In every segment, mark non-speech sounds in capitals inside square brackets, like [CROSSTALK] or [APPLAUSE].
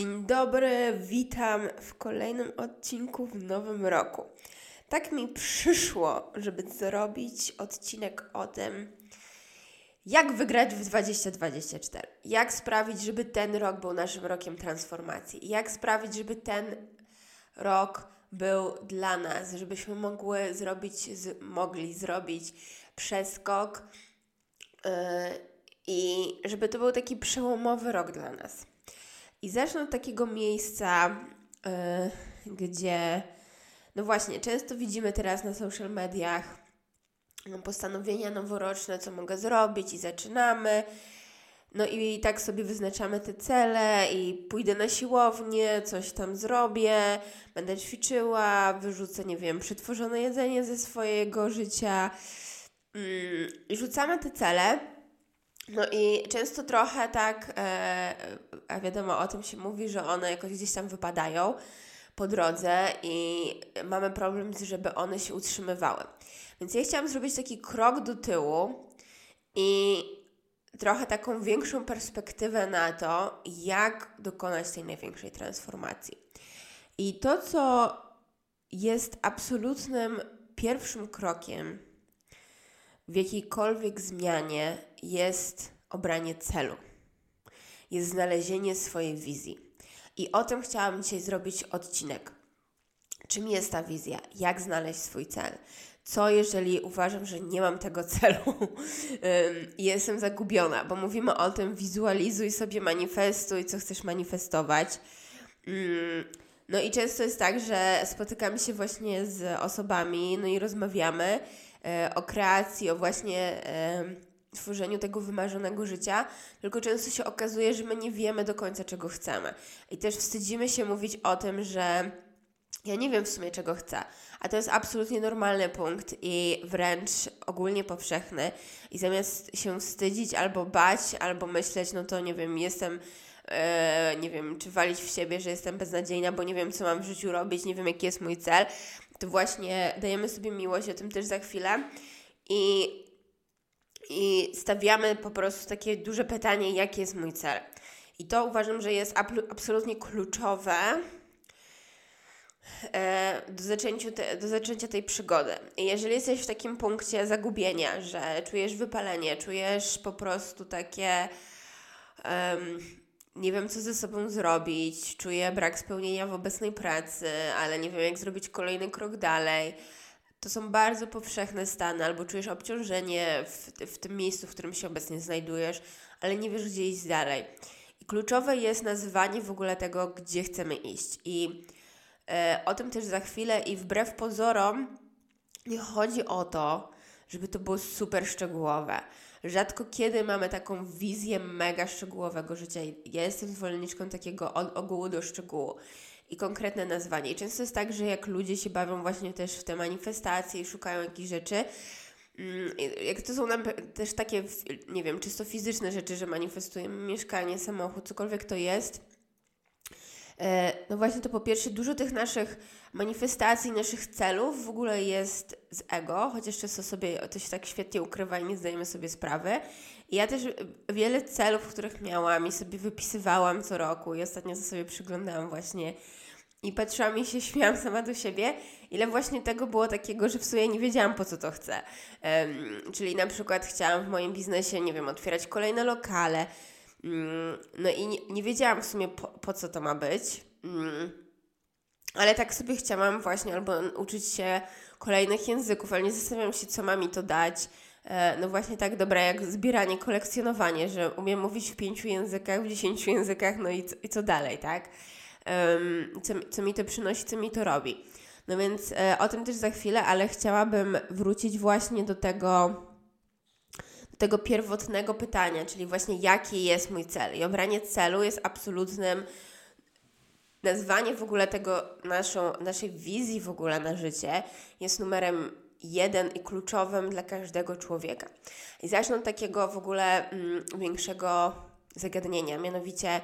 Dzień dobry, witam w kolejnym odcinku w nowym roku. Tak mi przyszło, żeby zrobić odcinek o tym, jak wygrać w 2024. Jak sprawić, żeby ten rok był naszym rokiem transformacji. Jak sprawić, żeby ten rok był dla nas, żebyśmy mogły zrobić, z, mogli zrobić przeskok yy, i żeby to był taki przełomowy rok dla nas. I zacznę od takiego miejsca, yy, gdzie, no właśnie, często widzimy teraz na social mediach no, postanowienia noworoczne, co mogę zrobić, i zaczynamy. No i tak sobie wyznaczamy te cele i pójdę na siłownię, coś tam zrobię, będę ćwiczyła, wyrzucę, nie wiem, przetworzone jedzenie ze swojego życia. I rzucamy te cele. No i często trochę tak, e, a wiadomo, o tym się mówi, że one jakoś gdzieś tam wypadają po drodze i mamy problem, żeby one się utrzymywały. Więc ja chciałam zrobić taki krok do tyłu i trochę taką większą perspektywę na to, jak dokonać tej największej transformacji. I to, co jest absolutnym pierwszym krokiem w jakiejkolwiek zmianie, jest obranie celu, jest znalezienie swojej wizji. I o tym chciałam dzisiaj zrobić odcinek. Czym jest ta wizja? Jak znaleźć swój cel? Co jeżeli uważam, że nie mam tego [LAUGHS] celu i jestem zagubiona? Bo mówimy o tym, wizualizuj sobie manifestuj, co chcesz manifestować. No i często jest tak, że spotykamy się właśnie z osobami, no i rozmawiamy e, o kreacji, o właśnie tworzeniu tego wymarzonego życia, tylko często się okazuje, że my nie wiemy do końca, czego chcemy. I też wstydzimy się mówić o tym, że ja nie wiem w sumie, czego chcę. A to jest absolutnie normalny punkt i wręcz ogólnie powszechny. I zamiast się wstydzić albo bać, albo myśleć, no to nie wiem, jestem. E, nie wiem, czy walić w siebie, że jestem beznadziejna, bo nie wiem, co mam w życiu robić, nie wiem, jaki jest mój cel, to właśnie dajemy sobie miłość, o tym też za chwilę. I i stawiamy po prostu takie duże pytanie, jaki jest mój cel. I to uważam, że jest absolutnie kluczowe e, do, te, do zaczęcia tej przygody. Jeżeli jesteś w takim punkcie zagubienia, że czujesz wypalenie, czujesz po prostu takie. Um, nie wiem, co ze sobą zrobić, czuję brak spełnienia w obecnej pracy, ale nie wiem, jak zrobić kolejny krok dalej to są bardzo powszechne stany, albo czujesz obciążenie w, w tym miejscu, w którym się obecnie znajdujesz, ale nie wiesz, gdzie iść dalej. I kluczowe jest nazywanie w ogóle tego, gdzie chcemy iść. I e, o tym też za chwilę. I wbrew pozorom, nie chodzi o to, żeby to było super szczegółowe. Rzadko kiedy mamy taką wizję mega szczegółowego życia. Ja jestem zwolenniczką takiego od ogółu do szczegółu i konkretne nazwanie. I często jest tak, że jak ludzie się bawią właśnie też w te manifestacje i szukają jakichś rzeczy, mm, jak to są nam też takie, nie wiem, czysto fizyczne rzeczy, że manifestujemy mieszkanie, samochód, cokolwiek to jest, e, no właśnie to po pierwsze dużo tych naszych manifestacji, naszych celów w ogóle jest z ego, chociaż często sobie to się tak świetnie ukrywa i nie zdajemy sobie sprawy. I ja też wiele celów, których miałam i sobie wypisywałam co roku i ostatnio sobie przyglądałam właśnie i patrzyłam i się [LAUGHS] śmiałam sama do siebie, ile właśnie tego było takiego, że w sumie nie wiedziałam po co to chcę. Um, czyli na przykład chciałam w moim biznesie, nie wiem, otwierać kolejne lokale. Um, no i nie, nie, wiedziałam w sumie po, po co to ma być. Um, ale tak sobie chciałam właśnie albo uczyć się kolejnych języków, ale nie zastanawiam się, co ma mi to dać. E, no właśnie tak dobre jak zbieranie, kolekcjonowanie, że umiem mówić w pięciu językach, w dziesięciu językach, no i co, i co dalej, tak? Co, co mi to przynosi, co mi to robi. No więc e, o tym też za chwilę, ale chciałabym wrócić właśnie do tego, tego pierwotnego pytania, czyli właśnie jaki jest mój cel. I obranie celu jest absolutnym nazwanie w ogóle tego, naszą, naszej wizji w ogóle na życie jest numerem jeden i kluczowym dla każdego człowieka. I zacznę od takiego w ogóle mm, większego zagadnienia, mianowicie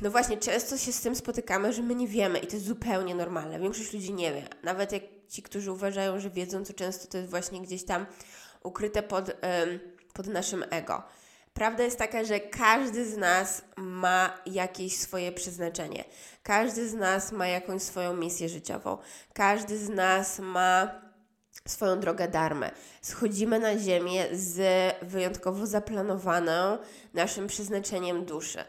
no właśnie, często się z tym spotykamy, że my nie wiemy i to jest zupełnie normalne. Większość ludzi nie wie. Nawet jak ci, którzy uważają, że wiedzą, to często to jest właśnie gdzieś tam ukryte pod, pod naszym ego. Prawda jest taka, że każdy z nas ma jakieś swoje przeznaczenie. Każdy z nas ma jakąś swoją misję życiową. Każdy z nas ma swoją drogę darmę. Schodzimy na ziemię z wyjątkowo zaplanowaną naszym przeznaczeniem duszy.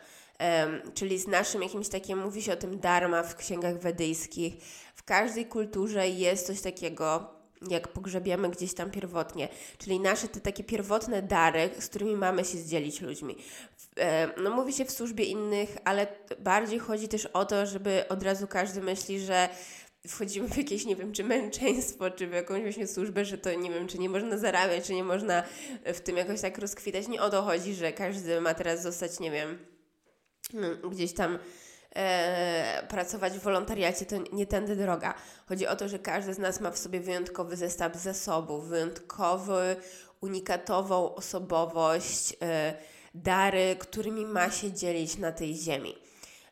Czyli z naszym jakimś takim, mówi się o tym dharma w księgach wedyjskich. W każdej kulturze jest coś takiego, jak pogrzebiamy gdzieś tam pierwotnie, czyli nasze te takie pierwotne dary, z którymi mamy się zdzielić ludźmi. No mówi się w służbie innych, ale bardziej chodzi też o to, żeby od razu każdy myśli, że wchodzimy w jakieś, nie wiem, czy męczeństwo, czy w jakąś właśnie służbę, że to nie wiem, czy nie można zarabiać, czy nie można w tym jakoś tak rozkwitać. Nie o to chodzi, że każdy ma teraz zostać, nie wiem, gdzieś tam e, pracować w wolontariacie, to nie tędy droga. Chodzi o to, że każdy z nas ma w sobie wyjątkowy zestaw zasobów, wyjątkowy, unikatową osobowość, e, dary, którymi ma się dzielić na tej ziemi.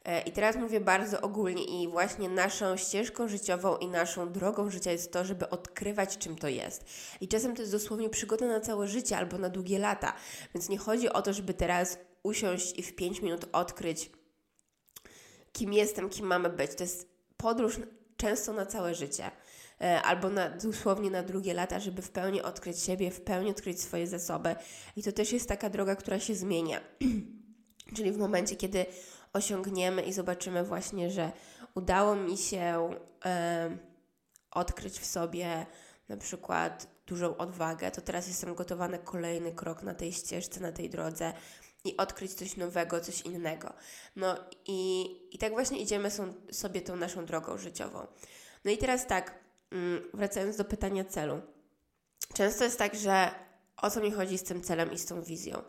E, I teraz mówię bardzo ogólnie i właśnie naszą ścieżką życiową i naszą drogą życia jest to, żeby odkrywać, czym to jest. I czasem to jest dosłownie przygoda na całe życie albo na długie lata. Więc nie chodzi o to, żeby teraz usiąść i w 5 minut odkryć, kim jestem, kim mamy być. To jest podróż często na całe życie. E, albo na, dosłownie na drugie lata, żeby w pełni odkryć siebie, w pełni odkryć swoje zasoby. I to też jest taka droga, która się zmienia. [CLEARS THROAT] Czyli w momencie, kiedy osiągniemy i zobaczymy właśnie, że udało mi się e, odkryć w sobie na przykład dużą odwagę, to teraz jestem gotowa na kolejny krok na tej ścieżce, na tej drodze i odkryć coś nowego, coś innego. No i, i tak właśnie idziemy są, sobie tą naszą drogą życiową. No i teraz tak, mm, wracając do pytania celu. Często jest tak, że o co mi chodzi z tym celem i z tą wizją?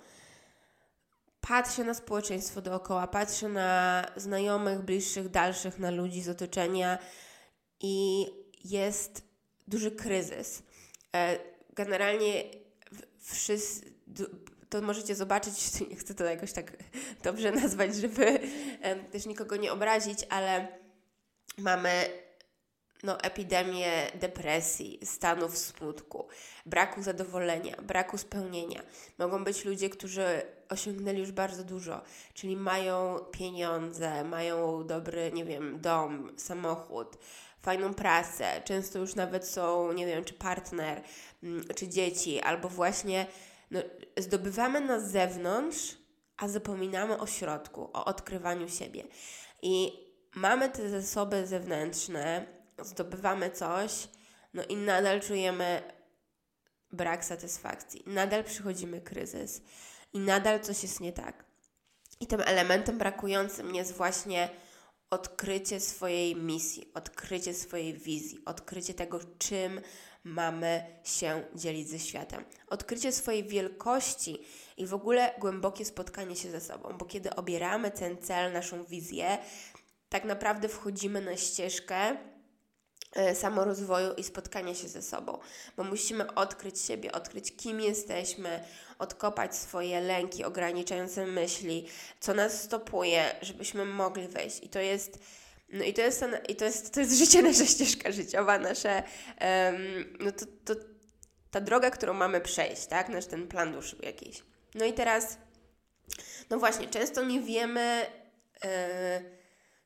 patrzę na społeczeństwo dookoła, patrzę na znajomych, bliższych, dalszych, na ludzi z otoczenia i jest duży kryzys. E, generalnie wszyscy, to możecie zobaczyć, [LAUGHS] nie chcę to jakoś tak dobrze [LAUGHS] nazwać, żeby też nikogo nie obrazić, ale mamy no, epidemię depresji, stanów smutku, braku zadowolenia, braku spełnienia. Mogą być ludzie, którzy osiągnęli już bardzo dużo, czyli mają pieniądze, mają dobry, nie wiem, dom, samochód, fajną pracę, często już nawet są, nie wiem, czy partner, mm, czy dzieci, albo właśnie no, zdobywamy na zewnątrz, a zapominamy o środku, o odkrywaniu siebie. I mamy te zasoby zewnętrzne, zdobywamy coś, no i nadal czujemy brak satysfakcji, nadal przychodzimy kryzys i nadal coś jest nie tak. I tym elementem brakującym jest właśnie odkrycie swojej misji, odkrycie swojej wizji, odkrycie tego, czym mamy się dzielić ze światem. Odkrycie swojej wielkości i w ogóle głębokie spotkanie się ze sobą, bo kiedy obieramy ten cel, naszą wizję, tak naprawdę wchodzimy na ścieżkę E, samorozwoju i spotkania się ze sobą, bo musimy odkryć siebie, odkryć kim jesteśmy, odkopać swoje lęki, ograniczające myśli, co nas stopuje, żebyśmy mogli wejść. I to jest. No i to jest, i to jest, to jest życie, [LAUGHS] nasza ścieżka życiowa, nasze, um, no to, to ta droga, którą mamy przejść, tak? Nasz ten plan duszy jakiś. No i teraz, no właśnie, często nie wiemy, yy,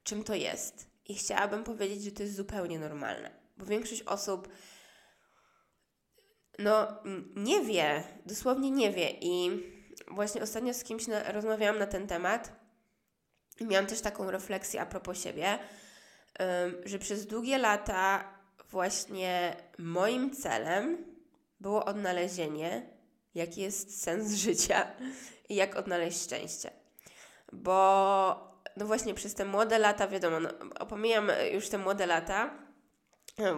czym to jest. I chciałabym powiedzieć, że to jest zupełnie normalne, bo większość osób no nie wie, dosłownie nie wie i właśnie ostatnio z kimś na, rozmawiałam na ten temat miałam też taką refleksję a propos siebie, że przez długie lata właśnie moim celem było odnalezienie, jaki jest sens [LAUGHS] życia i jak odnaleźć szczęście. Bo no właśnie przez te młode lata, wiadomo, no, opomijam już te młode lata,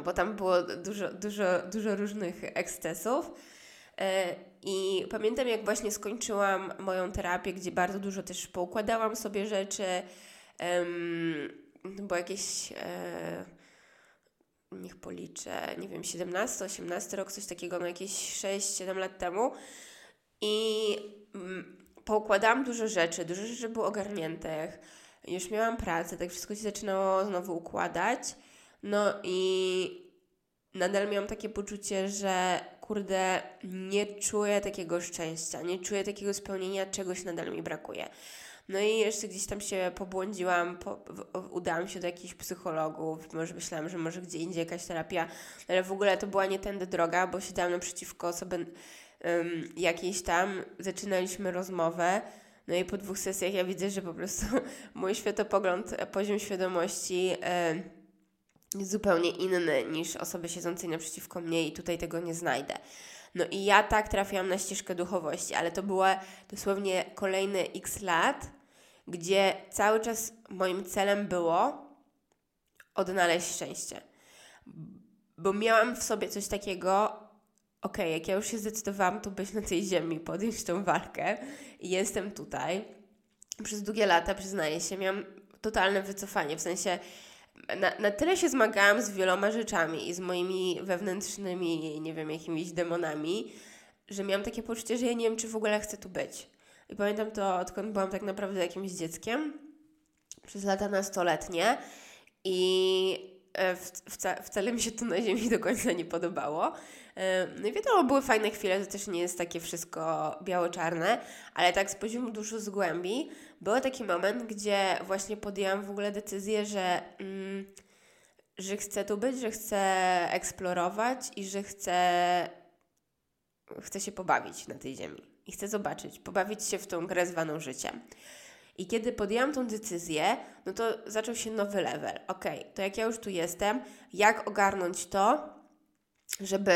bo tam było dużo, dużo, dużo różnych ekscesów. I pamiętam, jak właśnie skończyłam moją terapię, gdzie bardzo dużo też poukładałam sobie rzeczy, bo jakieś, e, niech policzę, nie wiem, 17, 18 rok, coś takiego, no jakieś 6-7 lat temu. I mm, poukładałam dużo rzeczy, dużo rzeczy było ogarniętych. Już miałam pracę, tak wszystko się zaczynało znowu układać. No i nadal miałam takie poczucie, że kurde, nie czuję takiego szczęścia, nie czuję takiego spełnienia, czegoś nadal mi brakuje. No i jeszcze gdzieś tam się pobłądziłam, po, udałam się do jakichś psychologów, może myślałam, że może gdzie indziej jakaś terapia, ale w ogóle to była nie tędy droga, bo siedziałam naprzeciwko osoby um, jakiejś tam, zaczynaliśmy rozmowę, no i po dwóch sesjach ja widzę, że po prostu [LAUGHS] mój światopogląd, poziom świadomości zupełnie inny niż osoby siedzącej naprzeciwko mnie i tutaj tego nie znajdę. No i ja tak trafiłam na ścieżkę duchowości, ale to było dosłownie kolejne x lat, gdzie cały czas moim celem było odnaleźć szczęście. Bo miałam w sobie coś takiego, okej, okay, jak ja już się zdecydowałam tu być na tej ziemi, podjąć tą walkę i jestem tutaj, przez długie lata, przyznaję się, miałam totalne wycofanie, w sensie na, na tyle się zmagałam z wieloma rzeczami i z moimi wewnętrznymi, nie wiem, jakimiś demonami, że miałam takie poczucie, że ja nie wiem, czy w ogóle chcę tu być. I pamiętam to, odkąd byłam tak naprawdę jakimś dzieckiem, przez lata nastoletnie i e, wca, wcale mi się to na ziemi do końca nie podobało. E, no i wiadomo, były fajne chwile, to też nie jest takie wszystko biało-czarne, ale tak z poziomu duszy, z głębi, był taki moment, gdzie właśnie podjęłam w ogóle decyzję, że, mm, że chcę tu być, że chcę eksplorować i że chcę, chcę się pobawić na tej ziemi. I chcę zobaczyć, pobawić się w tą grę zwaną życiem. I kiedy podjęłam tą decyzję, no to zaczął się nowy level. Ok, to jak ja już tu jestem, jak ogarnąć to, żeby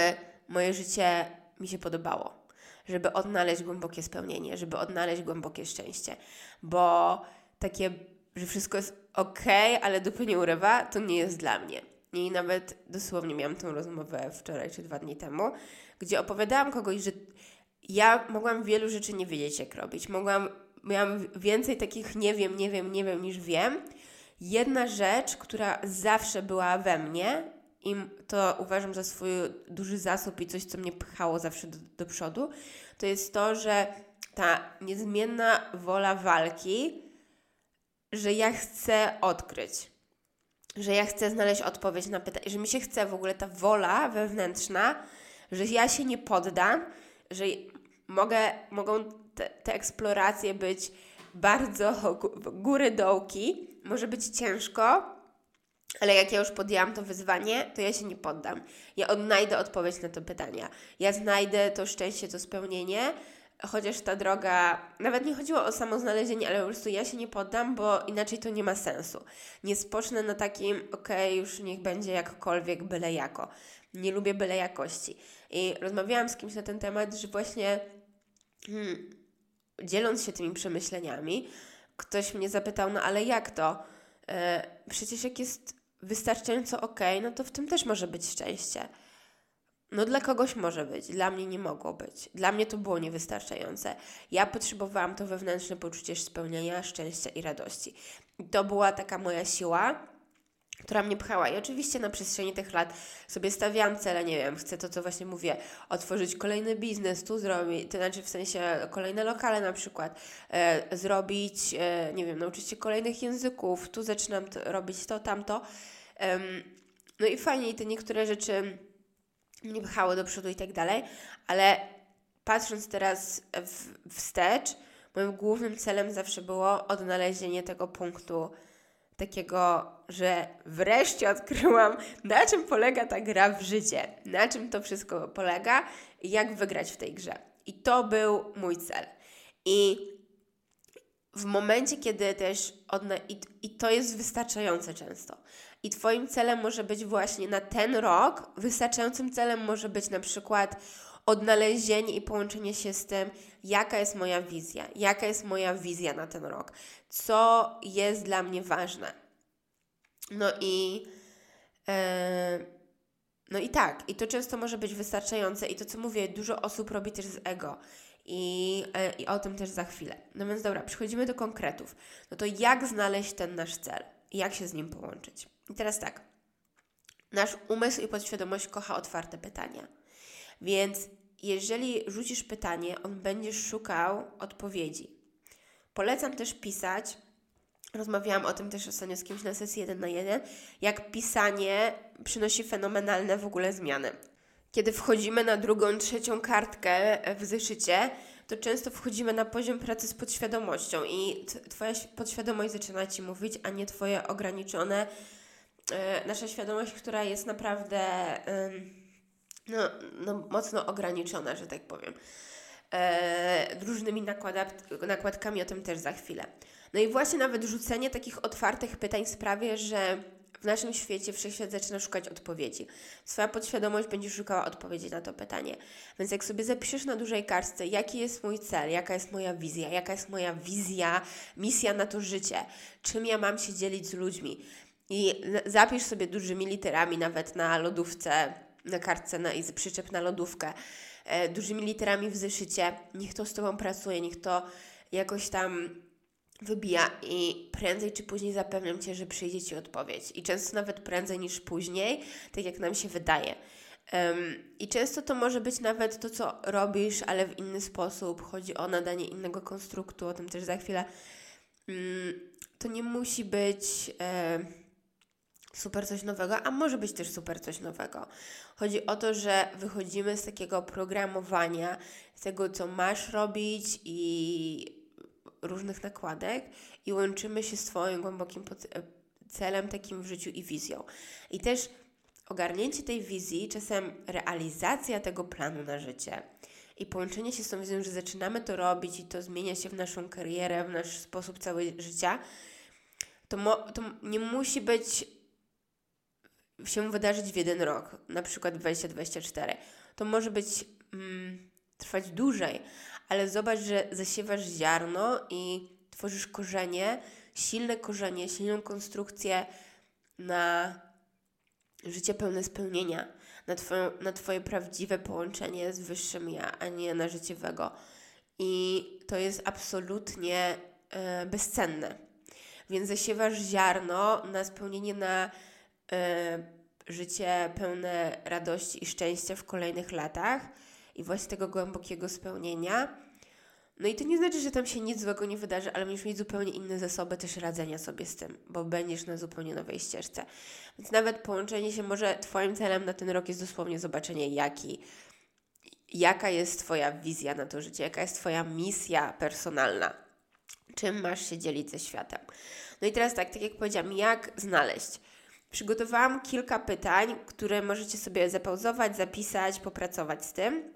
moje życie mi się podobało? Żeby odnaleźć głębokie spełnienie, żeby odnaleźć głębokie szczęście. Bo takie, że wszystko jest ok, ale dupy nie urywa, to nie jest dla mnie. I nawet dosłownie miałam tę rozmowę wczoraj czy dwa dni temu, gdzie opowiadałam kogoś, że ja mogłam wielu rzeczy nie wiedzieć, jak robić. Mogłam, miałam więcej takich nie wiem, nie wiem, nie wiem niż wiem. Jedna rzecz, która zawsze była we mnie i to uważam za swój duży zasób i coś, co mnie pchało zawsze do, do przodu, to jest to, że ta niezmienna wola walki, że ja chcę odkryć, że ja chcę znaleźć odpowiedź na pytanie, że mi się chce w ogóle ta wola wewnętrzna, że ja się nie poddam, że mogę, mogą te, te eksploracje być bardzo góry dołki, może być ciężko, ale jak ja już podjęłam to wyzwanie, to ja się nie poddam. Ja odnajdę odpowiedź na to pytania. Ja znajdę to szczęście, to spełnienie, chociaż ta droga, nawet nie chodziło o samo znalezienie, ale po prostu ja się nie poddam, bo inaczej to nie ma sensu. Nie spocznę na takim, okej, okay, już niech będzie jakkolwiek, byle jako. Nie lubię byle jakości. I rozmawiałam z kimś na ten temat, że właśnie hmm, dzieląc się tymi przemyśleniami, ktoś mnie zapytał, no ale jak to? E, przecież jak jest wystarczająco ok, no to w tym też może być szczęście. No dla kogoś może być, dla mnie nie mogło być. Dla mnie to było niewystarczające. Ja potrzebowałam to wewnętrzne poczucie spełnienia, szczęścia i radości. To była taka moja siła, która mnie pchała. I oczywiście na przestrzeni tych lat sobie stawiałam cele, nie wiem, chcę to, co właśnie mówię, otworzyć kolejny biznes, tu zrobić, to znaczy w sensie kolejne lokale na przykład, e, zrobić, e, nie wiem, nauczyć się kolejnych języków, tu zaczynam to, robić to, tamto. E, no i fajnie, te niektóre rzeczy mnie pchały do przodu i tak dalej, ale patrząc teraz w, wstecz, moim głównym celem zawsze było odnalezienie tego punktu, takiego, że wreszcie odkryłam, na czym polega ta gra w życie, na czym to wszystko polega i jak wygrać w tej grze. I to był mój cel. I w momencie, kiedy też odna- i, i to jest wystarczające często. I Twoim celem może być właśnie na ten rok, wystarczającym celem może być na przykład odnalezienie i połączenie się z tym, jaka jest moja wizja, jaka jest moja wizja na ten rok, co jest dla mnie ważne. No i. E, no i tak, i to często może być wystarczające, i to co mówię, dużo osób robi też z ego. I, e, I o tym też za chwilę. No więc dobra, przechodzimy do konkretów. No to jak znaleźć ten nasz cel? jak się z nim połączyć. I teraz tak. Nasz umysł i podświadomość kocha otwarte pytania. Więc jeżeli rzucisz pytanie, on będzie szukał odpowiedzi. Polecam też pisać. Rozmawiałam o tym też ostatnio z kimś na sesji 1 na 1, jak pisanie przynosi fenomenalne w ogóle zmiany. Kiedy wchodzimy na drugą, trzecią kartkę w zeszycie, to często wchodzimy na poziom pracy z podświadomością i Twoja podświadomość zaczyna Ci mówić, a nie Twoje ograniczone, e, nasza świadomość, która jest naprawdę no, no, mocno ograniczona, że tak powiem. E, różnymi nakładkami, o tym też za chwilę. No i właśnie nawet rzucenie takich otwartych pytań sprawia, że w naszym świecie wszechświat zaczyna szukać odpowiedzi. Swoja podświadomość będzie szukała odpowiedzi na to pytanie. Więc jak sobie zapiszesz na dużej kartce, jaki jest mój cel, jaka jest moja wizja, jaka jest moja wizja, misja na to życie, czym ja mam się dzielić z ludźmi i zapisz sobie dużymi literami nawet na lodówce, na kartce na, i przyczep na lodówkę, e, dużymi literami w zeszycie, niech to z Tobą pracuje, niech to jakoś tam wybija i prędzej czy później zapewniam Cię, że przyjdzie Ci odpowiedź. I często nawet prędzej niż później, tak jak nam się wydaje. Um, I często to może być nawet to, co robisz, ale w inny sposób. Chodzi o nadanie innego konstruktu, o tym też za chwilę. Um, to nie musi być e, super coś nowego, a może być też super coś nowego. Chodzi o to, że wychodzimy z takiego programowania, z tego, co masz robić i różnych nakładek i łączymy się z Twoim głębokim e, celem takim w życiu i wizją. I też ogarnięcie tej wizji, czasem realizacja tego planu na życie i połączenie się z tą wizją, że zaczynamy to robić i to zmienia się w naszą karierę, w nasz sposób całego życia, to, to nie musi być się wydarzyć w jeden rok, na przykład 2024. To może być mm, trwać dłużej, ale zobacz, że zasiewasz ziarno i tworzysz korzenie, silne korzenie, silną konstrukcję na życie pełne spełnienia, na, twoją, na Twoje prawdziwe połączenie z wyższym ja, a nie na życie wego. I to jest absolutnie e, bezcenne. Więc zasiewasz ziarno na spełnienie, na życie pełne radości i szczęścia w kolejnych latach i właśnie tego głębokiego spełnienia. No i to nie znaczy, że tam się nic złego nie wydarzy, ale musisz mieć zupełnie inne zasoby też radzenia sobie z tym, bo będziesz na zupełnie nowej ścieżce. Więc nawet połączenie się może Twoim celem na ten rok jest dosłownie zobaczenie, jaki, jaka jest Twoja wizja na to życie, jaka jest Twoja misja personalna, czym masz się dzielić ze światem. No i teraz tak, tak jak powiedziałam, jak znaleźć? Przygotowałam kilka pytań, które możecie sobie zapauzować, zapisać, popracować z tym.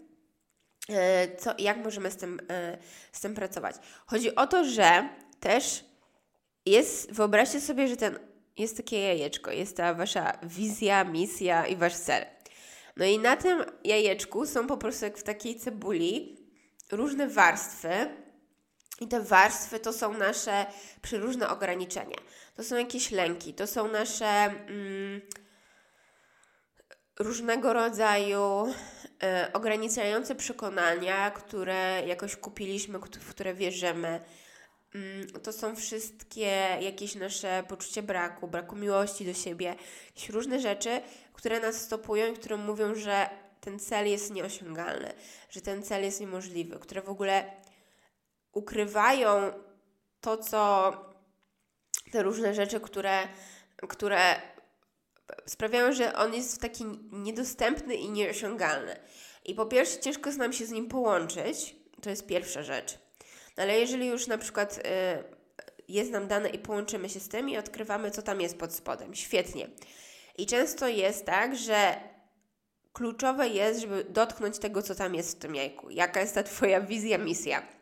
E, co, jak możemy z tym, e, z tym pracować? Chodzi o to, że też jest, wyobraźcie sobie, że ten, jest takie jajeczko, jest ta wasza wizja, misja i wasz cel. No i na tym jajeczku są po prostu jak w takiej cebuli różne warstwy, i te warstwy to są nasze przeróżne ograniczenia. To są jakieś lęki, to są nasze mm, różnego rodzaju y, ograniczające przekonania, które jakoś kupiliśmy, w które wierzymy. Mm, to są wszystkie jakieś nasze poczucie braku, braku miłości do siebie, jakieś różne rzeczy, które nas stopują i które mówią, że ten cel jest nieosiągalny, że ten cel jest niemożliwy, które w ogóle ukrywają to, co te różne rzeczy, które, które sprawiają, że on jest taki niedostępny i nieosiągalny. I po pierwsze, ciężko jest nam się z nim połączyć, to jest pierwsza rzecz. No ale jeżeli już na przykład y, jest nam dane i połączymy się z tym i odkrywamy, co tam jest pod spodem, świetnie. I często jest tak, że kluczowe jest, żeby dotknąć tego, co tam jest w tym jajku. Jaka jest ta Twoja wizja, misja.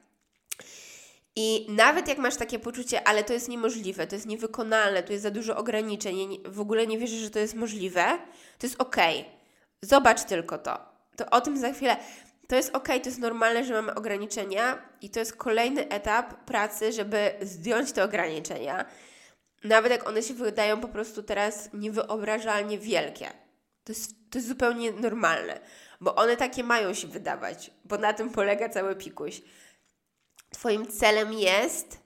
I nawet jak masz takie poczucie, ale to jest niemożliwe, to jest niewykonalne, tu jest za dużo ograniczeń, w ogóle nie wierzę, że to jest możliwe, to jest ok. Zobacz tylko to. To o tym za chwilę. To jest ok, to jest normalne, że mamy ograniczenia i to jest kolejny etap pracy, żeby zdjąć te ograniczenia. Nawet jak one się wydają po prostu teraz niewyobrażalnie wielkie. To jest, to jest zupełnie normalne, bo one takie mają się wydawać, bo na tym polega cały pikuś. Twoim celem jest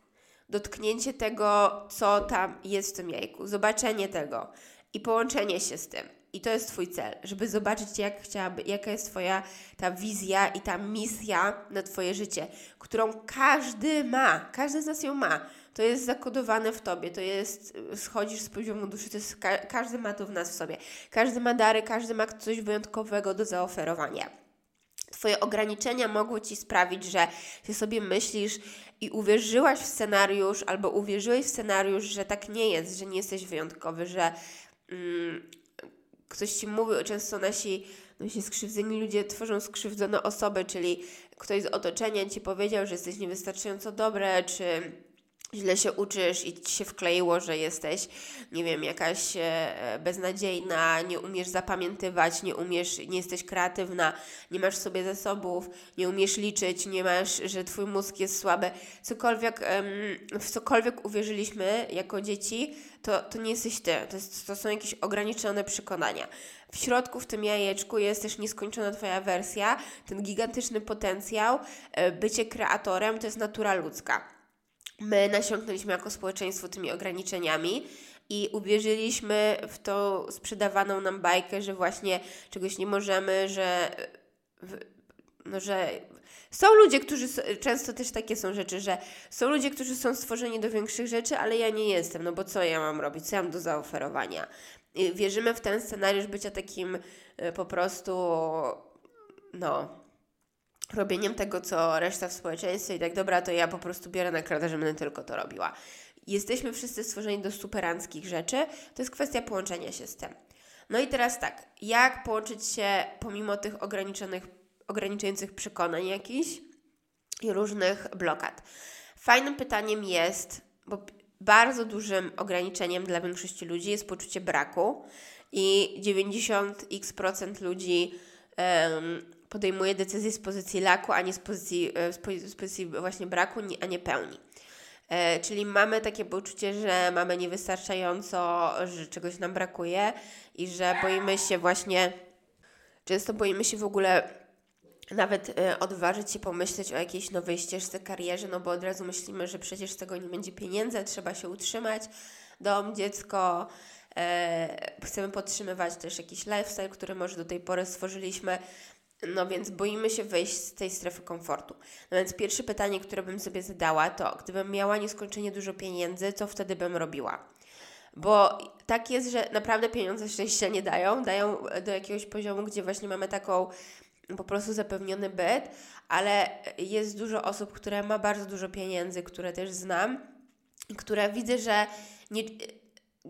dotknięcie tego, co tam jest w tym jajku, zobaczenie tego i połączenie się z tym. I to jest Twój cel, żeby zobaczyć, jak chciałaby, jaka jest Twoja ta wizja i ta misja na Twoje życie, którą każdy ma, każdy z nas ją ma. To jest zakodowane w Tobie, to jest, schodzisz z poziomu duszy, to jest, ka każdy ma to w nas w sobie. Każdy ma dary, każdy ma coś wyjątkowego do zaoferowania. Twoje ograniczenia mogły ci sprawić, że ty sobie myślisz i uwierzyłaś w scenariusz, albo uwierzyłeś w scenariusz, że tak nie jest, że nie jesteś wyjątkowy, że mm, ktoś ci mówi, często nasi, nasi skrzywdzeni ludzie tworzą skrzywdzone osoby, czyli ktoś z otoczenia ci powiedział, że jesteś niewystarczająco dobre, czy źle się uczysz i ci się wkleiło, że jesteś, nie wiem, jakaś e, beznadziejna, nie umiesz zapamiętywać, nie umiesz, nie jesteś kreatywna, nie masz sobie zasobów, nie umiesz liczyć, nie masz, że twój mózg jest słaby. Cokolwiek, w cokolwiek uwierzyliśmy jako dzieci, to, to nie jesteś ty, to, jest, to są jakieś ograniczone przekonania. W środku, w tym jajeczku jest też nieskończona Twoja wersja, ten gigantyczny potencjał, e, bycie kreatorem to jest natura ludzka my nasiąknęliśmy jako społeczeństwo tymi ograniczeniami i uwierzyliśmy w tą sprzedawaną nam bajkę, że właśnie czegoś nie możemy, że, no, że są ludzie, którzy często też takie są rzeczy, że są ludzie, którzy są stworzeni do większych rzeczy, ale ja nie jestem, no bo co ja mam robić, co ja mam do zaoferowania. I wierzymy w ten scenariusz bycia takim e, po prostu, no, robieniem tego, co reszta w społeczeństwie i tak, dobra, to ja po prostu biorę nagrodę, że będę tylko to robiła. Jesteśmy wszyscy stworzeni do superanckich rzeczy, to jest kwestia połączenia się z tym. No i teraz tak, jak połączyć się pomimo tych ograniczonych, ograniczających przekonań jakichś i różnych blokad? Fajnym pytaniem jest, bo bardzo dużym ograniczeniem dla większości ludzi jest poczucie braku i 90x% ludzi um, podejmuje decyzję z pozycji laku, a nie z pozycji, e, z pozycji właśnie braku, a nie pełni. E, czyli mamy takie poczucie, że mamy niewystarczająco, że czegoś nam brakuje i że boimy się właśnie, często boimy się w ogóle nawet e, odważyć się pomyśleć o jakiejś nowej ścieżce karierze, no bo od razu myślimy, że przecież z tego nie będzie pieniędzy, trzeba się utrzymać, dom, dziecko, chcemy podtrzymywać też jakiś lifestyle, który może do tej pory stworzyliśmy, no więc boimy się wejść z tej strefy komfortu. No więc pierwsze pytanie, które bym sobie zadała, to gdybym miała nieskończenie dużo pieniędzy, co wtedy bym robiła? Bo tak jest, że naprawdę pieniądze szczęścia nie dają, dają do jakiegoś poziomu, gdzie właśnie mamy taką po prostu zapewniony byt, ale jest dużo osób, które ma bardzo dużo pieniędzy, które też znam, które widzę, że nie,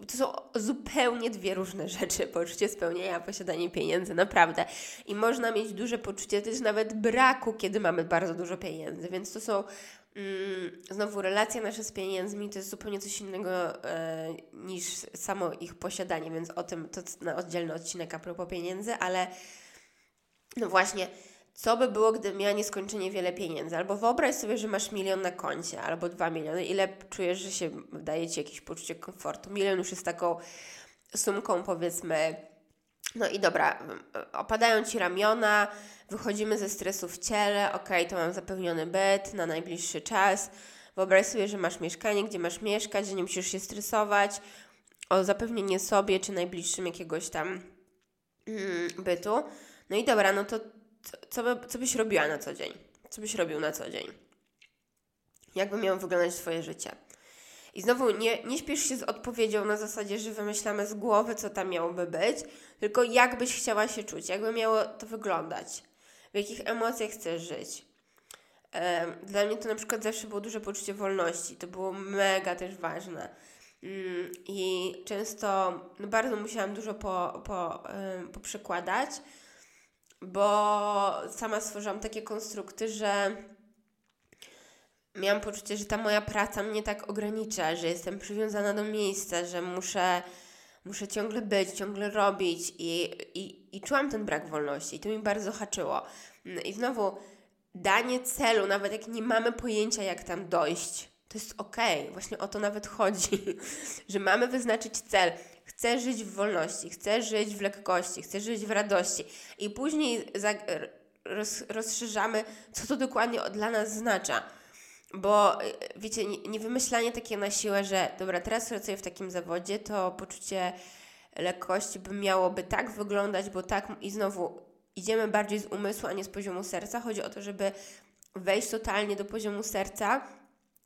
to są zupełnie dwie różne rzeczy. Poczucie spełnienia, posiadanie pieniędzy, naprawdę. I można mieć duże poczucie też nawet braku, kiedy mamy bardzo dużo pieniędzy. Więc to są mm, znowu relacje nasze z pieniędzmi, to jest zupełnie coś innego e, niż samo ich posiadanie, więc o tym to na oddzielny odcinek a propos pieniędzy, ale no właśnie co by było, gdybym miała nieskończenie wiele pieniędzy? Albo wyobraź sobie, że masz milion na koncie, albo dwa miliony. Ile czujesz, że się daje Ci jakieś poczucie komfortu? Milion już jest taką sumką, powiedzmy. No i dobra, opadają Ci ramiona, wychodzimy ze stresu w ciele, ok, to mam zapewniony byt na najbliższy czas. Wyobraź sobie, że masz mieszkanie, gdzie masz mieszkać, że nie musisz się stresować o zapewnienie sobie czy najbliższym jakiegoś tam mm, bytu. No i dobra, no to co, by, co byś robiła na co dzień? Co byś robił na co dzień? Jak by miało wyglądać Twoje życie? I znowu nie, nie śpiesz się z odpowiedzią na zasadzie, że wymyślamy z głowy, co tam miałoby być, tylko jak byś chciała się czuć, jakby miało to wyglądać, w jakich emocjach chcesz żyć. Dla mnie to na przykład zawsze było duże poczucie wolności, to było mega też ważne. Mm, I często no bardzo musiałam dużo po, po, poprzekładać, bo sama stworzyłam takie konstrukty, że miałam poczucie, że ta moja praca mnie tak ogranicza, że jestem przywiązana do miejsca, że muszę, muszę ciągle być, ciągle robić i, i, i czułam ten brak wolności i to mi bardzo haczyło. I znowu danie celu, nawet jak nie mamy pojęcia, jak tam dojść, to jest okej. Okay. Właśnie o to nawet chodzi, [LAUGHS] że mamy wyznaczyć cel. Chcę żyć w wolności, chcę żyć w lekkości, chcę żyć w radości. I później roz, rozszerzamy, co to dokładnie dla nas znaczy. Bo y, wiecie, nie wymyślanie takie na siłę, że dobra, teraz pracuję w takim zawodzie, to poczucie lekkości by miałoby tak wyglądać, bo tak i znowu idziemy bardziej z umysłu, a nie z poziomu serca. Chodzi o to, żeby wejść totalnie do poziomu serca,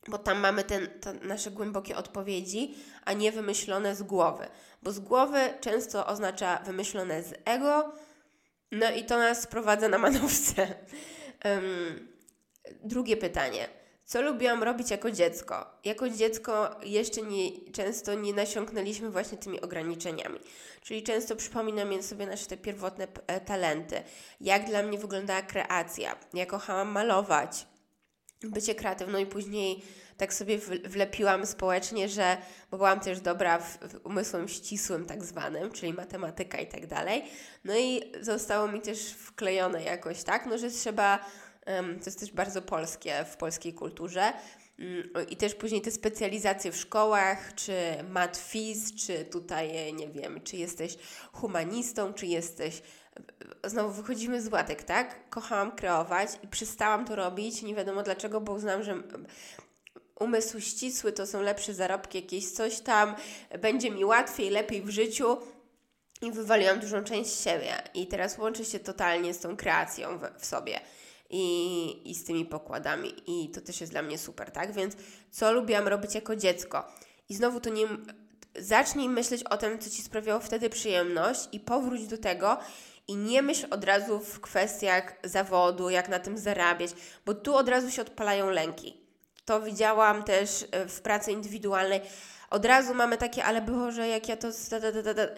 bo tam mamy te nasze głębokie odpowiedzi, a nie wymyślone z głowy. Bo z głowy często oznacza wymyślone z ego, no i to nas sprowadza na manowce. Um, drugie pytanie. Co lubiłam robić jako dziecko? Jako dziecko jeszcze nie, często nie nasiąknęliśmy właśnie tymi ograniczeniami. Czyli często przypominam sobie nasze te pierwotne e, talenty. Jak dla mnie wyglądała kreacja. Ja kochałam malować, bycie kreatywną i później tak sobie wlepiłam społecznie, że bo byłam też dobra w, w umysłem ścisłym tak zwanym, czyli matematyka i tak dalej. No i zostało mi też wklejone jakoś tak, no że trzeba to jest też bardzo polskie w polskiej kulturze. Mm, I też później te specjalizacje w szkołach, czy matfiz, czy tutaj, nie wiem, czy jesteś humanistą, czy jesteś. Znowu wychodzimy z łatek, tak? Kochałam kreować i przestałam to robić. Nie wiadomo dlaczego, bo uznałam, że umysł ścisły to są lepsze zarobki, jakieś coś tam, będzie mi łatwiej, lepiej w życiu. I wywaliłam dużą część siebie. I teraz łączy się totalnie z tą kreacją w, w sobie i, i z tymi pokładami. I to też jest dla mnie super, tak? Więc co lubiłam robić jako dziecko? I znowu to nie. Zacznij myśleć o tym, co ci sprawiało wtedy przyjemność, i powróć do tego. I nie myśl od razu w kwestiach zawodu, jak na tym zarabiać, bo tu od razu się odpalają lęki. To widziałam też e, w pracy indywidualnej. Od razu mamy takie, ale było, że jak ja to.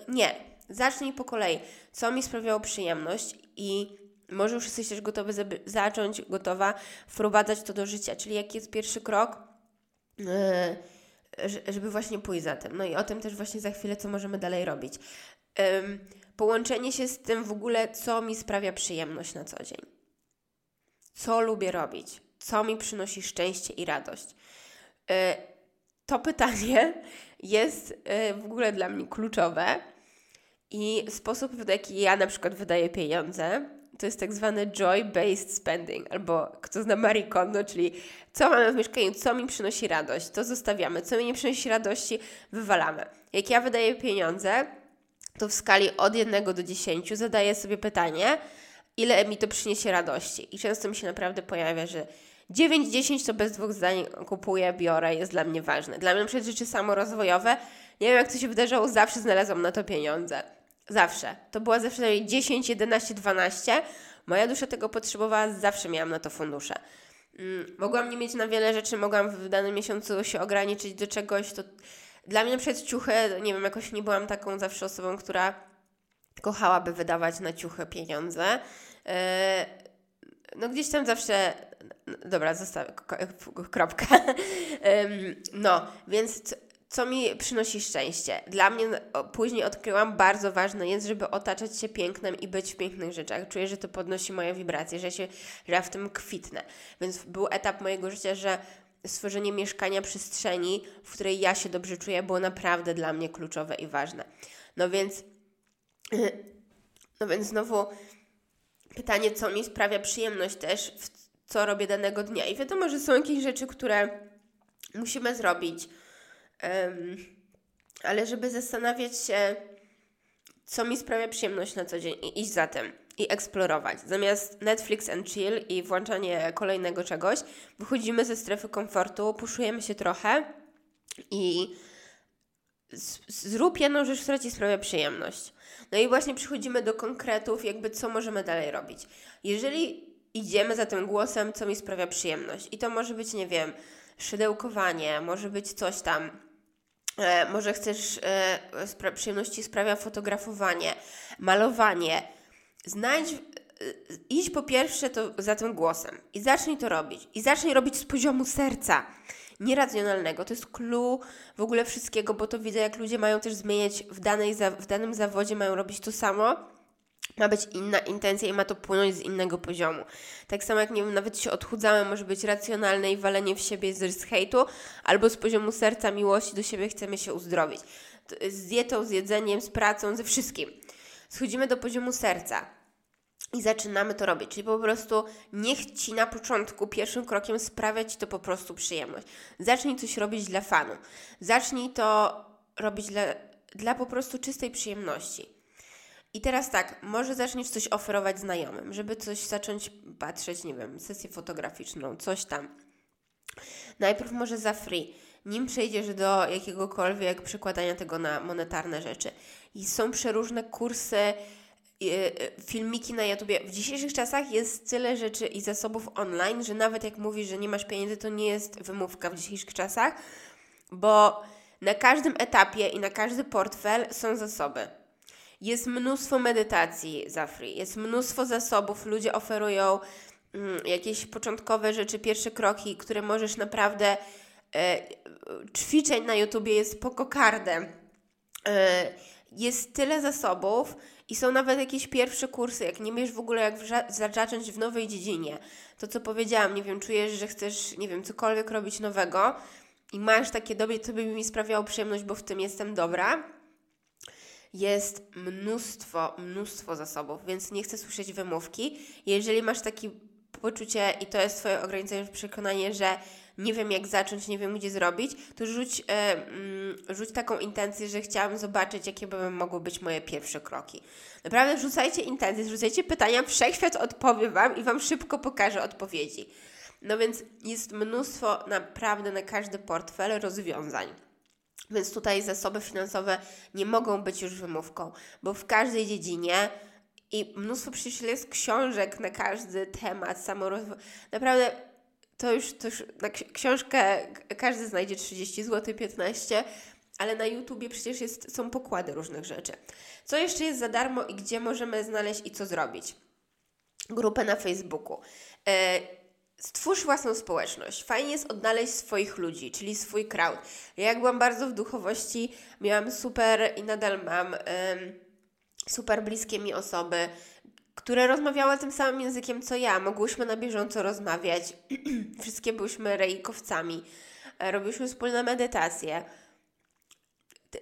Nie. Zacznij po kolei. Co mi sprawiało przyjemność i może już jesteś też gotowy zacząć, gotowa wprowadzać to do życia. Czyli jaki jest pierwszy krok, yy, żeby właśnie pójść za tym. No i o tym też właśnie za chwilę, co możemy dalej robić. Połączenie się z tym w ogóle, co mi sprawia przyjemność na co dzień. Co lubię robić? Co mi przynosi szczęście i radość? Yy, to pytanie [LAUGHS] jest yy, w ogóle dla mnie kluczowe. I sposób, w jaki ja na przykład wydaję pieniądze, to jest tak zwany joy-based spending, albo kto zna Marie Kondo, czyli co mamy w mieszkaniu, co mi przynosi radość, to zostawiamy, co mi nie przynosi radości, wywalamy. Jak ja wydaję pieniądze, to w skali od 1 do 10 zadaję sobie pytanie, ile mi to przyniesie radości. I często mi się naprawdę pojawia, że 9-10 to bez dwóch zdań kupuję, biorę, jest dla mnie ważne. Dla mnie na przykład rzeczy samorozwojowe, nie wiem jak to się wydarzało, zawsze znalazłam na to pieniądze. Zawsze. To była zawsze 10, 11, 12. Moja dusza tego potrzebowała, zawsze miałam na to fundusze. Mm, mogłam nie mieć na wiele rzeczy, mogłam w danym miesiącu się ograniczyć do czegoś. To dla mnie na przykład ciuchy, nie wiem, jakoś nie byłam taką zawsze osobą, która kochałaby wydawać na ciuchy pieniądze. Yy, no gdzieś tam zawsze, dobra, zostawię, kropka. [LAUGHS] no, więc co mi przynosi szczęście. Dla mnie później odkryłam, bardzo ważne jest, żeby otaczać się pięknem i być w pięknych rzeczach. Czuję, że to podnosi moje wibracje, że, się, że ja w tym kwitnę. Więc był etap mojego życia, że stworzenie mieszkania, przestrzeni, w której ja się dobrze czuję, było naprawdę dla mnie kluczowe i ważne. No więc, [CLEARS THROAT] no więc znowu pytanie, co mi sprawia przyjemność też, co robię danego dnia. I wiadomo, że są jakieś rzeczy, które musimy zrobić ale żeby zastanawiać się, co mi sprawia przyjemność na co dzień i iść za tym i eksplorować. Zamiast Netflix and chill i włączanie kolejnego czegoś, wychodzimy ze strefy komfortu, puszujemy się trochę i zrób jedną rzecz, która Ci sprawia przyjemność. No i właśnie przychodzimy do konkretów, jakby co możemy dalej robić. Jeżeli idziemy za tym głosem, co mi sprawia przyjemność i to może być, nie wiem, szydełkowanie, może być coś tam, E, może chcesz, e, spra przyjemności sprawia fotografowanie, malowanie. Znajdź, e, idź po pierwsze to za tym głosem i zacznij to robić. I zacznij robić z poziomu serca, nieracjonalnego. To jest clue w ogóle wszystkiego, bo to widzę, jak ludzie mają też zmieniać w, danej, w danym zawodzie, mają robić to samo ma być inna intencja i ma to płynąć z innego poziomu. Tak samo jak, nie wiem, nawet się odchudzamy, może być racjonalne i walenie w siebie z hejtu, albo z poziomu serca, miłości do siebie chcemy się uzdrowić. Z dietą, z jedzeniem, z pracą, ze wszystkim. Schodzimy do poziomu serca. I zaczynamy to robić. Czyli po prostu niech ci na początku pierwszym krokiem sprawia ci to po prostu przyjemność. Zacznij coś robić dla fanu. Zacznij to robić dla, dla po prostu czystej przyjemności. I teraz tak, może zaczniesz coś oferować znajomym, żeby coś zacząć patrzeć, nie wiem, sesję fotograficzną, coś tam. Najpierw może za free, nim przejdziesz do jakiegokolwiek przekładania tego na monetarne rzeczy. I są przeróżne kursy, filmiki na YouTubie. W dzisiejszych czasach jest tyle rzeczy i zasobów online, że nawet jak mówisz, że nie masz pieniędzy, to nie jest wymówka w dzisiejszych czasach, bo na każdym etapie i na każdy portfel są zasoby. Jest mnóstwo medytacji za free, jest mnóstwo zasobów, ludzie oferują mm, jakieś początkowe rzeczy, pierwsze kroki, które możesz naprawdę e, ćwiczeń na YouTubie jest po kokardę. E, jest tyle zasobów, i są nawet jakieś pierwsze kursy, jak nie wiesz w ogóle jak zacząć w nowej dziedzinie. To co powiedziałam, nie wiem, czujesz, że chcesz, nie wiem, cokolwiek robić nowego i masz takie dobre, to by mi sprawiało przyjemność, bo w tym jestem dobra. Jest mnóstwo, mnóstwo zasobów, więc nie chcę słyszeć wymówki. Jeżeli masz takie poczucie i to jest Twoje ograniczenie, przekonanie, że nie wiem jak zacząć, nie wiem gdzie zrobić, to rzuć, mm, rzuć taką intencję, że chciałam zobaczyć, jakie by mogły być moje pierwsze kroki. Naprawdę rzucajcie intencje, rzucajcie pytania, wszechświat odpowie Wam i Wam szybko pokaże odpowiedzi. No więc jest mnóstwo naprawdę na każdy portfel rozwiązań. Więc tutaj zasoby finansowe nie mogą być już wymówką, bo w każdej dziedzinie i mnóstwo przecież jest książek na każdy temat samorozwoju. Naprawdę to już, to już na książkę każdy znajdzie 30 zł, 15 ale na YouTubie przecież jest, są pokłady różnych rzeczy. Co jeszcze jest za darmo i gdzie możemy znaleźć i co zrobić? Grupę na Facebooku. E, stwórz własną społeczność. Fajnie jest odnaleźć swoich ludzi, czyli swój crowd. Ja jak byłam bardzo w duchowości, miałam super i nadal mam super bliskie mi osoby, które rozmawiały tym samym językiem co ja. Mogłyśmy na bieżąco rozmawiać. [CLEARS THROAT] Wszystkie byłyśmy rejkowcami. E, robiłyśmy wspólne medytacje.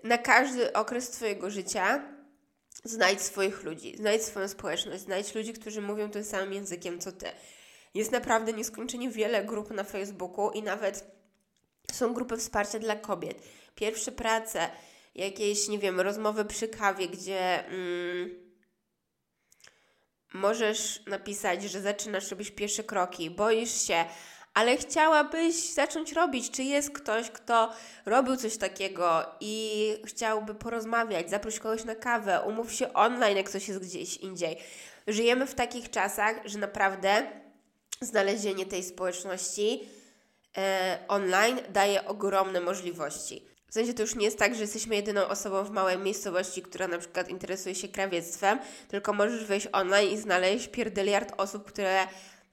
Na każdy okres Twojego życia znajdź swoich ludzi, znajdź swoją społeczność, znajdź ludzi, którzy mówią tym samym językiem co Ty. Jest naprawdę nieskończenie wiele grup na Facebooku i nawet są grupy wsparcia dla kobiet. Pierwsze prace, jakieś, nie wiem, rozmowy przy kawie, gdzie... Mm, możesz napisać, że zaczynasz robić pierwsze kroki, boisz się, ale chciałabyś zacząć robić. Czy jest ktoś, kto robił coś takiego i chciałby porozmawiać, zaproś kogoś na kawę, umów się online, jak coś jest gdzieś indziej. Żyjemy w takich czasach, że naprawdę znalezienie tej społeczności e, online daje ogromne możliwości. W sensie to już nie jest tak, że jesteśmy jedyną osobą w małej miejscowości, która na przykład interesuje się krawiectwem, tylko możesz wejść online i znaleźć pierdeliard osób, które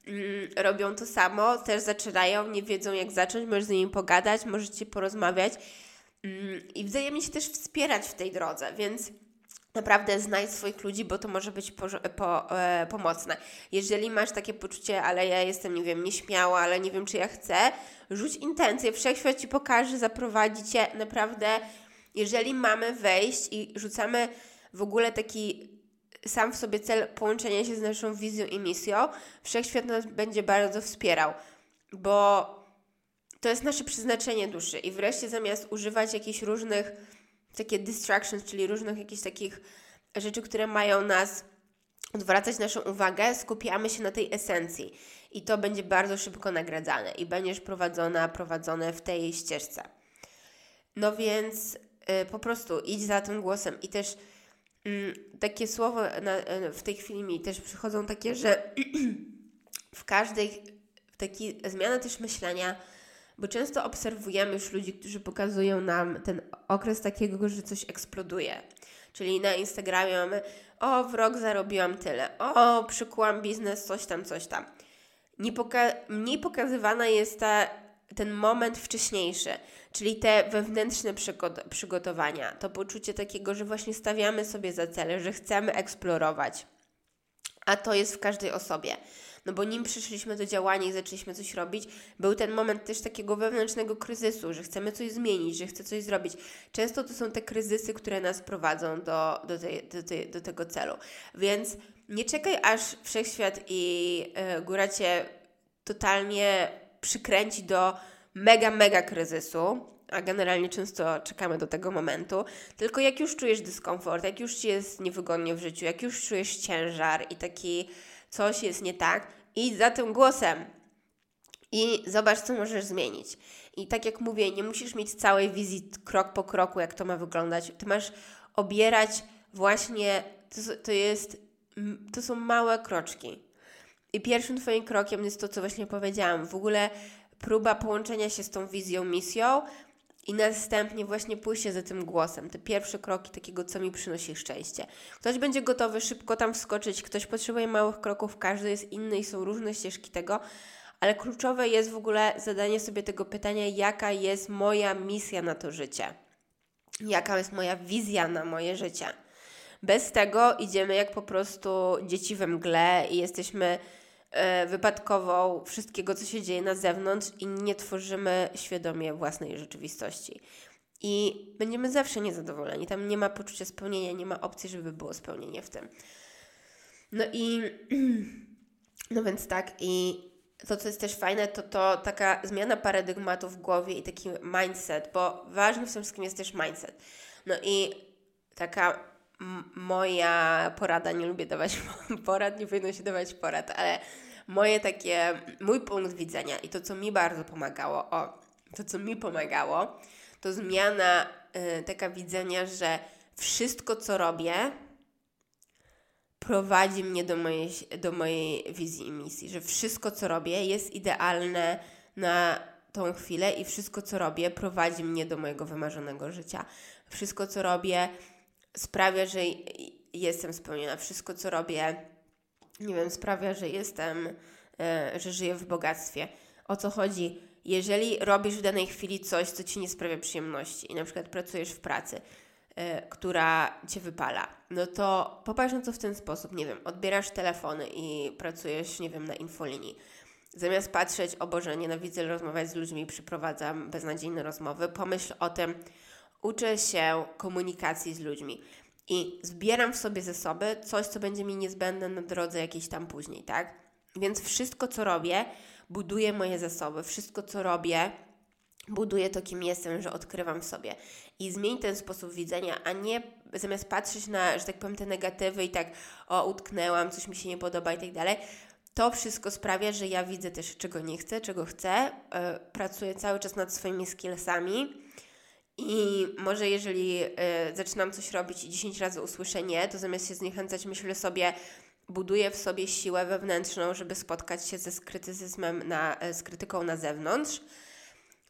mm, robią to samo, też zaczynają, nie wiedzą jak zacząć, możesz z nimi pogadać, możecie porozmawiać mm, i wzajemnie się też wspierać w tej drodze, więc naprawdę znajdź swoich ludzi, bo to może być po, po, e, pomocne. Jeżeli masz takie poczucie, ale ja jestem, nie wiem, nieśmiała, ale nie wiem, czy ja chcę, rzuć intencję, wszechświat Ci pokaże, zaprowadzi Cię. Naprawdę, jeżeli mamy wejść i rzucamy w ogóle taki sam w sobie cel połączenia się z naszą wizją i misją, wszechświat nas będzie bardzo wspierał, bo to jest nasze przeznaczenie duszy. I wreszcie zamiast używać jakichś różnych takie distractions, czyli różnych jakichś takich rzeczy, które mają nas odwracać naszą uwagę, skupiamy się na tej esencji i to będzie bardzo szybko nagradzane i będziesz prowadzona, prowadzone w tej ścieżce. No więc y, po prostu idź za tym głosem i też y, takie słowo na, y, w tej chwili mi też przychodzą takie, że [CLEARS THROAT] w każdej w taki zmiana też myślenia bo często obserwujemy już ludzi, którzy pokazują nam ten okres takiego, że coś eksploduje. Czyli na Instagramie mamy, o, w rok zarobiłam tyle, o, przykułam biznes, coś tam, coś tam. Nie poka mniej pokazywana jest ta, ten moment wcześniejszy, czyli te wewnętrzne przygotowania, to poczucie takiego, że właśnie stawiamy sobie za cele, że chcemy eksplorować. A to jest w każdej osobie. No bo nim przyszliśmy do działania i zaczęliśmy coś robić, był ten moment też takiego wewnętrznego kryzysu, że chcemy coś zmienić, że chcę coś zrobić. Często to są te kryzysy, które nas prowadzą do, do, tej, do, tej, do tego celu. Więc nie czekaj, aż wszechświat i yy, góra cię totalnie przykręci do mega, mega kryzysu, a generalnie często czekamy do tego momentu, tylko jak już czujesz dyskomfort, jak już ci jest niewygodnie w życiu, jak już czujesz ciężar i taki coś jest nie tak, idź za tym głosem i zobacz, co możesz zmienić. I tak jak mówię, nie musisz mieć całej wizji krok po kroku, jak to ma wyglądać. Ty masz obierać właśnie, to, to jest, to są małe kroczki. I pierwszym Twoim krokiem jest to, co właśnie powiedziałam. W ogóle próba połączenia się z tą wizją, misją i następnie właśnie pójście za tym głosem. Te pierwsze kroki takiego, co mi przynosi szczęście. Ktoś będzie gotowy szybko tam wskoczyć, ktoś potrzebuje małych kroków, każdy jest inny i są różne ścieżki tego, ale kluczowe jest w ogóle zadanie sobie tego pytania, jaka jest moja misja na to życie. Jaka jest moja wizja na moje życie. Bez tego idziemy jak po prostu dzieci we mgle i jesteśmy wypadkową wszystkiego, co się dzieje na zewnątrz i nie tworzymy świadomie własnej rzeczywistości. I będziemy zawsze niezadowoleni. Tam nie ma poczucia spełnienia, nie ma opcji, żeby było spełnienie w tym. No i [CLEARS THROAT] no więc tak, i to, co jest też fajne, to to taka zmiana paradygmatu w głowie i taki mindset, bo ważny w tym wszystkim jest też mindset. No i taka moja porada, nie lubię dawać [LAUGHS] porad, nie powinno się dawać porad, ale moje takie, mój punkt widzenia i to, co mi bardzo pomagało, o, to, co mi pomagało, to zmiana y, taka widzenia, że wszystko, co robię, prowadzi mnie do mojej, do mojej wizji i misji, że wszystko, co robię, jest idealne na tą chwilę i wszystko, co robię, prowadzi mnie do mojego wymarzonego życia. Wszystko, co robię, sprawia, że jestem spełniona. Wszystko, co robię, nie wiem, sprawia, że jestem, e, że żyję w bogactwie. O co chodzi? Jeżeli robisz w danej chwili coś, co ci nie sprawia przyjemności i na przykład pracujesz w pracy, e, która cię wypala, no to popatrz na to w ten sposób. Nie wiem, odbierasz telefony i pracujesz, nie wiem, na infolinii. Zamiast patrzeć, o Boże, nienawidzę rozmawiać z ludźmi, przyprowadzam beznadziejne rozmowy, pomyśl o tym, uczę się komunikacji z ludźmi i zbieram w sobie zasoby coś, co będzie mi niezbędne na drodze jakiejś tam później, tak? Więc wszystko, co robię, buduje moje zasoby. Wszystko, co robię, buduje to, kim jestem, że odkrywam w sobie. I zmień ten sposób widzenia, a nie zamiast patrzeć na, że tak powiem, te negatywy i tak, o, utknęłam, coś mi się nie podoba i tak dalej, to wszystko sprawia, że ja widzę też, czego nie chcę, czego chcę, yy, pracuję cały czas nad swoimi skillsami i może jeżeli y, zaczynam coś robić i 10 razy usłyszę nie, to zamiast się zniechęcać, myślę sobie, buduję w sobie siłę wewnętrzną, żeby spotkać się ze skrytycyzmem, na, e, z krytyką na zewnątrz.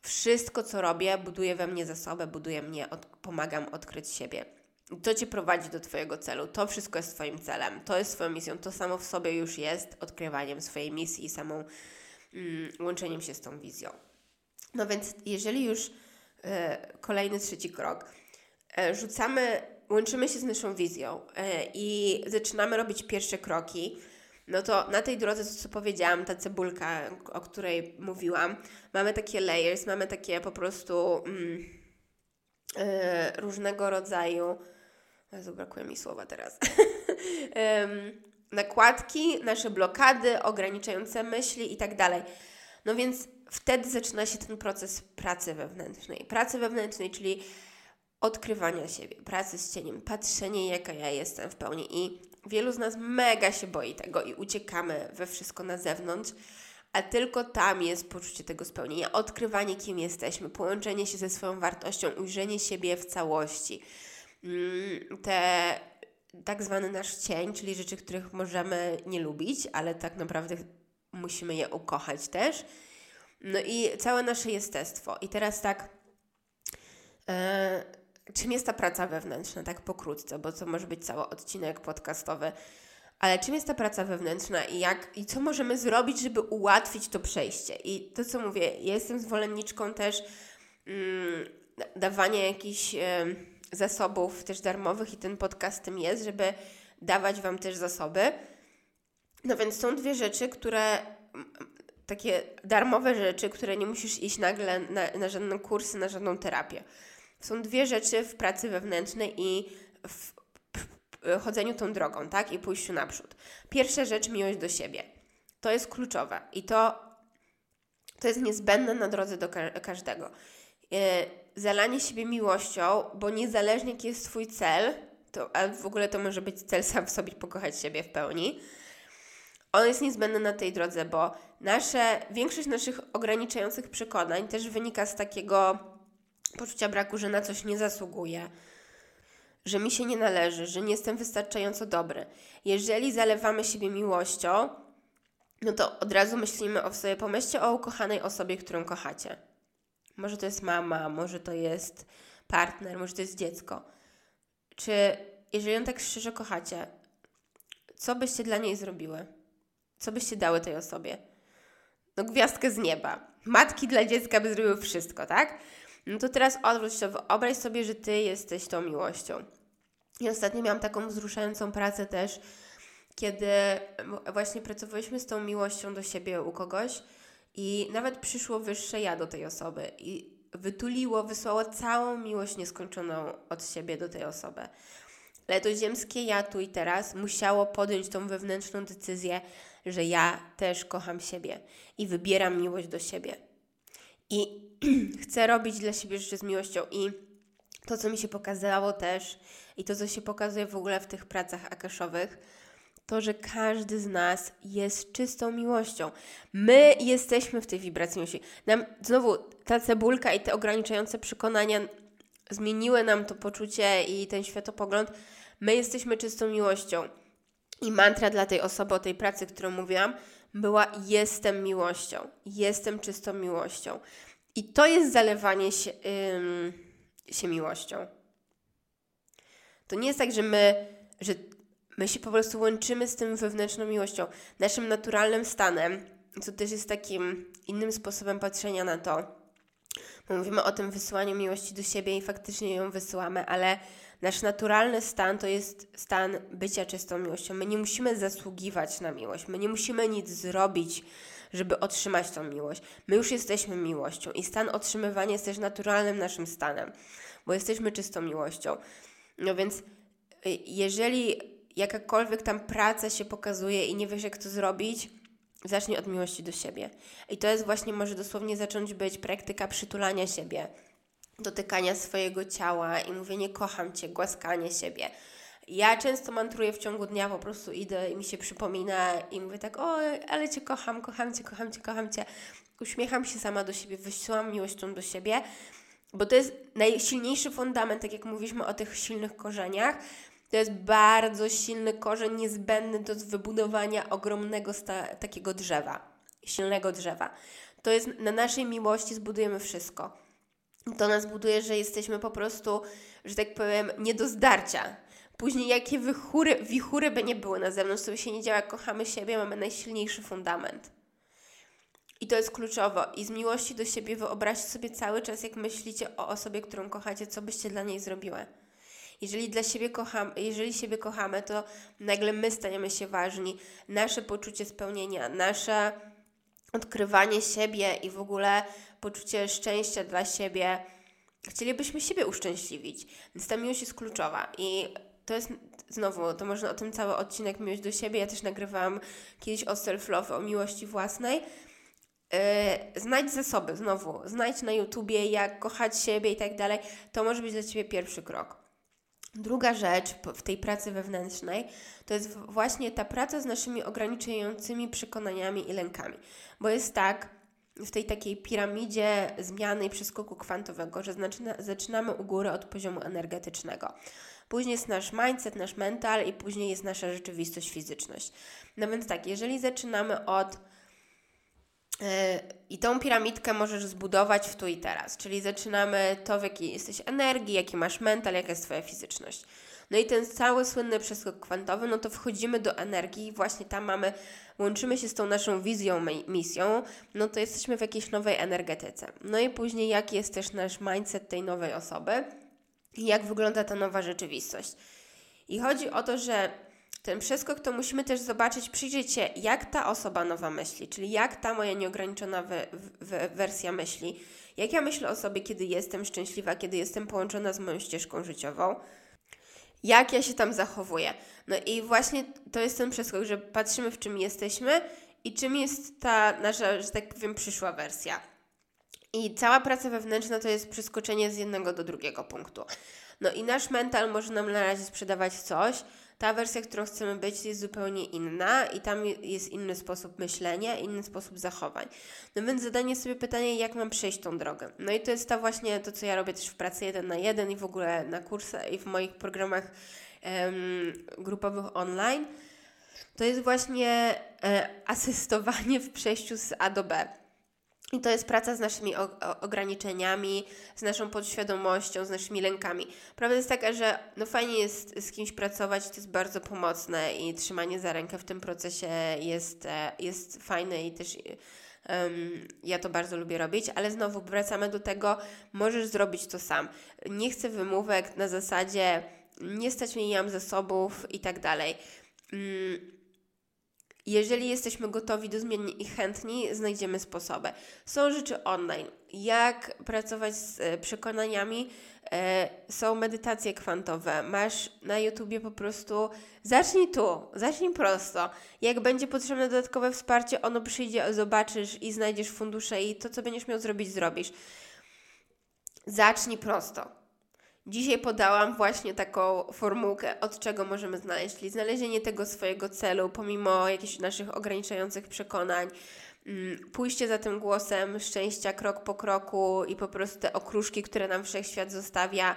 Wszystko, co robię, buduje we mnie zasobę, buduje mnie, od, pomagam odkryć siebie. I to Cię prowadzi do Twojego celu. To wszystko jest Twoim celem. To jest Twoją misją. To samo w sobie już jest odkrywaniem swojej misji i samą mm, łączeniem się z tą wizją. No więc jeżeli już kolejny trzeci krok. E, rzucamy, łączymy się z naszą wizją e, i zaczynamy robić pierwsze kroki. No to na tej drodze, co powiedziałam, ta cebulka, o której mówiłam, mamy takie layers, mamy takie po prostu mm, różnego rodzaju. Jezu, mi słowa teraz. [LAUGHS] nakładki, nasze blokady, ograniczające myśli i tak dalej. No więc wtedy zaczyna się ten proces pracy wewnętrznej. Pracy wewnętrznej, czyli odkrywania siebie, pracy z cieniem, patrzenie, jaka ja jestem w pełni. I wielu z nas mega się boi tego i uciekamy we wszystko na zewnątrz, a tylko tam jest poczucie tego spełnienia, odkrywanie, kim jesteśmy, połączenie się ze swoją wartością, ujrzenie siebie w całości. Mm, te tak zwany nasz cień, czyli rzeczy, których możemy nie lubić, ale tak naprawdę musimy je ukochać też no i całe nasze jestestwo. I teraz tak, e, czym jest ta praca wewnętrzna, tak pokrótce, bo to może być cały odcinek podcastowy, ale czym jest ta praca wewnętrzna i jak, i co możemy zrobić, żeby ułatwić to przejście? I to, co mówię, jestem zwolenniczką też mm, dawania jakichś e, zasobów też darmowych i ten podcast tym jest, żeby dawać Wam też zasoby, No więc są dwie rzeczy, które takie darmowe rzeczy, które nie musisz iść nagle na, na żadne kursy, na żadną terapię. Są dwie rzeczy w pracy wewnętrznej i w chodzeniu tą drogą, tak? I pójściu naprzód. Pierwsza rzecz, miłość do siebie. To jest kluczowe i to, to jest niezbędne na drodze do ka każdego. Yy, zalanie siebie miłością, bo niezależnie jaki jest Twój cel, to, ale w ogóle to może być cel sam w sobie, pokochać siebie w pełni, on jest niezbędny na tej drodze, bo nasze, większość naszych ograniczających przekonań też wynika z takiego poczucia braku, że na coś nie zasługuję, że mi się nie należy, że nie jestem wystarczająco dobry. Jeżeli zalewamy siebie miłością, no to od razu myślimy o sobie, pomyślcie o ukochanej osobie, którą kochacie. Może to jest mama, może to jest partner, może to jest dziecko. Czy jeżeli ją tak szczerze kochacie, co byście dla niej zrobiły? Co byście dały tej osobie? No gwiazdkę z nieba. Matki dla dziecka by zrobiły wszystko, tak? No to teraz odwróć się, wyobraź sobie, że Ty jesteś tą miłością. I ostatnio miałam taką wzruszającą pracę też, kiedy właśnie pracowaliśmy z tą miłością do siebie u kogoś i nawet przyszło wyższe ja do tej osoby i wytuliło, wysłało całą miłość nieskończoną od siebie do tej osoby. Ale to ziemskie ja tu i teraz musiało podjąć tą wewnętrzną decyzję, że ja też kocham siebie i wybieram miłość do siebie. I [CLEARS THROAT] chcę robić dla siebie rzeczy z miłością. I to, co mi się pokazało też, i to, co się pokazuje w ogóle w tych pracach akaszowych, to, że każdy z nas jest czystą miłością. My jesteśmy w tej wibracji miłości. Nam znowu ta cebulka i te ograniczające przekonania zmieniły nam to poczucie i ten światopogląd. My jesteśmy czystą miłością. I mantra dla tej osoby o tej pracy, którą mówiłam, była: Jestem miłością, jestem czystą miłością. I to jest zalewanie się, ym, się miłością. To nie jest tak, że my, że my się po prostu łączymy z tym wewnętrzną miłością. Naszym naturalnym stanem, co też jest takim innym sposobem patrzenia na to, bo mówimy o tym wysyłaniu miłości do siebie i faktycznie ją wysyłamy, ale Nasz naturalny stan to jest stan bycia czystą miłością. My nie musimy zasługiwać na miłość, my nie musimy nic zrobić, żeby otrzymać tą miłość. My już jesteśmy miłością i stan otrzymywania jest też naturalnym naszym stanem, bo jesteśmy czystą miłością. No więc, y, jeżeli jakakolwiek tam praca się pokazuje i nie wiesz, jak to zrobić, zacznij od miłości do siebie. I to jest właśnie, może dosłownie zacząć być praktyka przytulania siebie dotykania swojego ciała i mówienie kocham Cię, głaskanie siebie. Ja często mantruję w ciągu dnia, po prostu idę i mi się przypomina i mówię tak, o, ale Cię kocham, kocham Cię, kocham Cię, kocham Cię. Uśmiecham się sama do siebie, wysyłam miłością do siebie, bo to jest najsilniejszy fundament, tak jak mówiliśmy o tych silnych korzeniach, to jest bardzo silny korzeń niezbędny do wybudowania ogromnego takiego drzewa, silnego drzewa. To jest na naszej miłości zbudujemy wszystko to nas buduje, że jesteśmy po prostu, że tak powiem, nie do zdarcia. Później jakie wichury, wichury by nie były na zewnątrz, to by się nie działa, kochamy siebie, mamy najsilniejszy fundament. I to jest kluczowo. I z miłości do siebie wyobraźcie sobie cały czas, jak myślicie o osobie, którą kochacie, co byście dla niej zrobiły. Jeżeli dla siebie kochamy, jeżeli siebie kochamy, to nagle my stajemy się ważni. Nasze poczucie spełnienia, nasze odkrywanie siebie i w ogóle poczucie szczęścia dla siebie. Chcielibyśmy siebie uszczęśliwić, więc ta miłość jest kluczowa i to jest znowu, to można o tym cały odcinek miłość do siebie. Ja też nagrywałam kiedyś o self-love, o miłości własnej. Yy, znajdź zasoby, znowu, znajdź na YouTubie, jak kochać siebie i tak dalej. To może być dla Ciebie pierwszy krok. Druga rzecz w tej pracy wewnętrznej to jest właśnie ta praca z naszymi ograniczającymi przekonaniami i lękami. Bo jest tak, w tej takiej piramidzie zmiany i przeskoku kwantowego, że zaczyna, zaczynamy u góry od poziomu energetycznego. Później jest nasz mindset, nasz mental i później jest nasza rzeczywistość, fizyczność. No więc tak, jeżeli zaczynamy od yy, i tą piramidkę możesz zbudować w tu i teraz, czyli zaczynamy to, w jakiej jesteś energii, jaki masz mental, jaka jest Twoja fizyczność. No i ten cały słynny przeskok kwantowy, no to wchodzimy do energii i właśnie tam mamy, łączymy się z tą naszą wizją, misją, no to jesteśmy w jakiejś nowej energetyce. No i później jaki jest też nasz mindset tej nowej osoby i jak wygląda ta nowa rzeczywistość. I chodzi o to, że ten przeskok to musimy też zobaczyć, przyjrzeć się, jak ta osoba nowa myśli, czyli jak ta moja nieograniczona we, we, wersja myśli, jak ja myślę o sobie, kiedy jestem szczęśliwa, kiedy jestem połączona z moją ścieżką życiową, jak ja się tam zachowuję. No i właśnie to jest ten przeskok, że patrzymy, w czym jesteśmy i czym jest ta nasza, że tak powiem, przyszła wersja. I cała praca wewnętrzna to jest przeskoczenie z jednego do drugiego punktu. No i nasz mental może nam na razie sprzedawać coś, ta wersja, którą chcemy być, jest zupełnie inna i tam jest inny sposób myślenia, inny sposób zachowań. No więc zadanie sobie pytanie, jak mam przejść tą drogę. No i to jest ta właśnie to, co ja robię też w pracy jeden na jeden i w ogóle na kursach i w moich programach um, grupowych online. To jest właśnie e, asystowanie w przejściu z A do B. I to jest praca z naszymi ograniczeniami, z naszą podświadomością, z naszymi lękami. Prawda jest taka, że no fajnie jest z kimś pracować, to jest bardzo pomocne i trzymanie za rękę w tym procesie jest, e, jest fajne i też um, ja to bardzo lubię robić, ale znowu wracamy do tego, możesz zrobić to sam. Nie chcę wymówek na zasadzie nie stać mnie, nie mam zasobów i tak dalej. Um, jeżeli jesteśmy gotowi do zmiany i chętni, znajdziemy sposoby. Są rzeczy online. Jak pracować z e, przekonaniami? E, są medytacje kwantowe. Masz na YouTubie po prostu zacznij tu, zacznij prosto. Jak będzie potrzebne dodatkowe wsparcie, ono przyjdzie, zobaczysz i znajdziesz fundusze i to, co będziesz miał zrobić, zrobisz. Zacznij prosto. Dzisiaj podałam właśnie taką formułkę, od czego możemy znaleźć, czyli znalezienie tego swojego celu, pomimo jakichś naszych ograniczających przekonań, mm, pójście za tym głosem szczęścia krok po kroku i po prostu te okruszki, które nam wszechświat zostawia,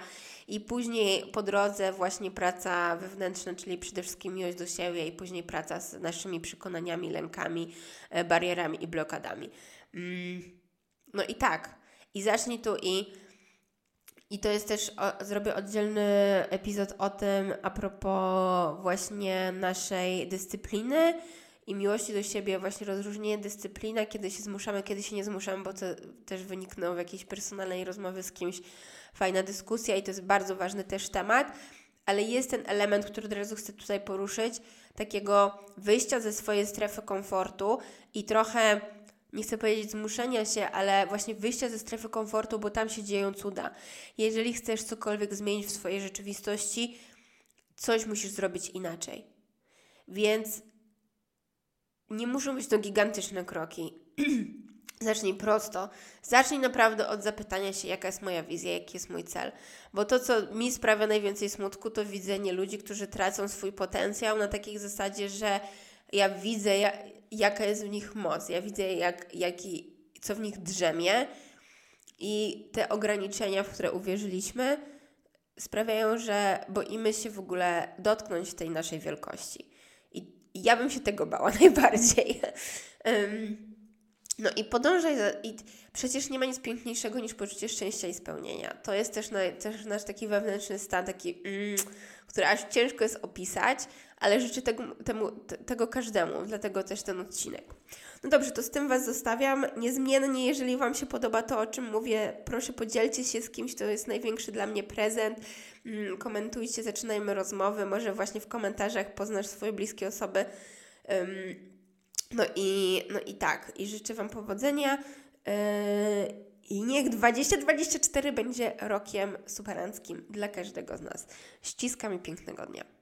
i później po drodze właśnie praca wewnętrzna, czyli przede wszystkim miłość do siebie, i później praca z naszymi przekonaniami, lękami, e, barierami i blokadami. Mm, no i tak. I zacznij tu i i to jest też, o, zrobię oddzielny epizod o tym a propos właśnie naszej dyscypliny i miłości do siebie, właśnie rozróżnienie dyscyplina, kiedy się zmuszamy, kiedy się nie zmuszamy, bo to też wyniknęło w jakiejś personalnej rozmowie z kimś, fajna dyskusja i to jest bardzo ważny też temat, ale jest ten element, który od razu chcę tutaj poruszyć, takiego wyjścia ze swojej strefy komfortu i trochę nie chcę powiedzieć zmuszenia się, ale właśnie wyjścia ze strefy komfortu, bo tam się dzieją cuda. Jeżeli chcesz cokolwiek zmienić w swojej rzeczywistości, coś musisz zrobić inaczej. Więc nie muszą być to gigantyczne kroki. [CLEARS THROAT] Zacznij prosto. Zacznij naprawdę od zapytania się, jaka jest moja wizja, jaki jest mój cel. Bo to, co mi sprawia najwięcej smutku, to widzenie ludzi, którzy tracą swój potencjał na takiej zasadzie, że ja widzę, ja, jaka jest w nich moc, ja widzę, jak, jaki, co w nich drzemie i te ograniczenia, w które uwierzyliśmy, sprawiają, że boimy się w ogóle dotknąć tej naszej wielkości. I, ja bym się tego bała [LAUGHS] najbardziej. no i podążaj za, i przecież nie ma nic piękniejszego niż poczucie szczęścia i spełnienia. To jest też, na, też nasz taki wewnętrzny stan, taki, mm, który aż ciężko jest opisać, ale życzę tego, temu, tego każdemu, dlatego też ten odcinek. No dobrze, to z tym Was zostawiam. Niezmiennie, jeżeli Wam się podoba to, o czym mówię, proszę podzielcie się z kimś, to jest największy dla mnie prezent. Mm, komentujcie, zaczynajmy rozmowy, może właśnie w komentarzach poznasz swoje bliskie osoby. No i, no i tak, i życzę Wam powodzenia. Yy, I niech 2024 będzie rokiem superanckim dla każdego z nas. Ściskam i pięknego dnia.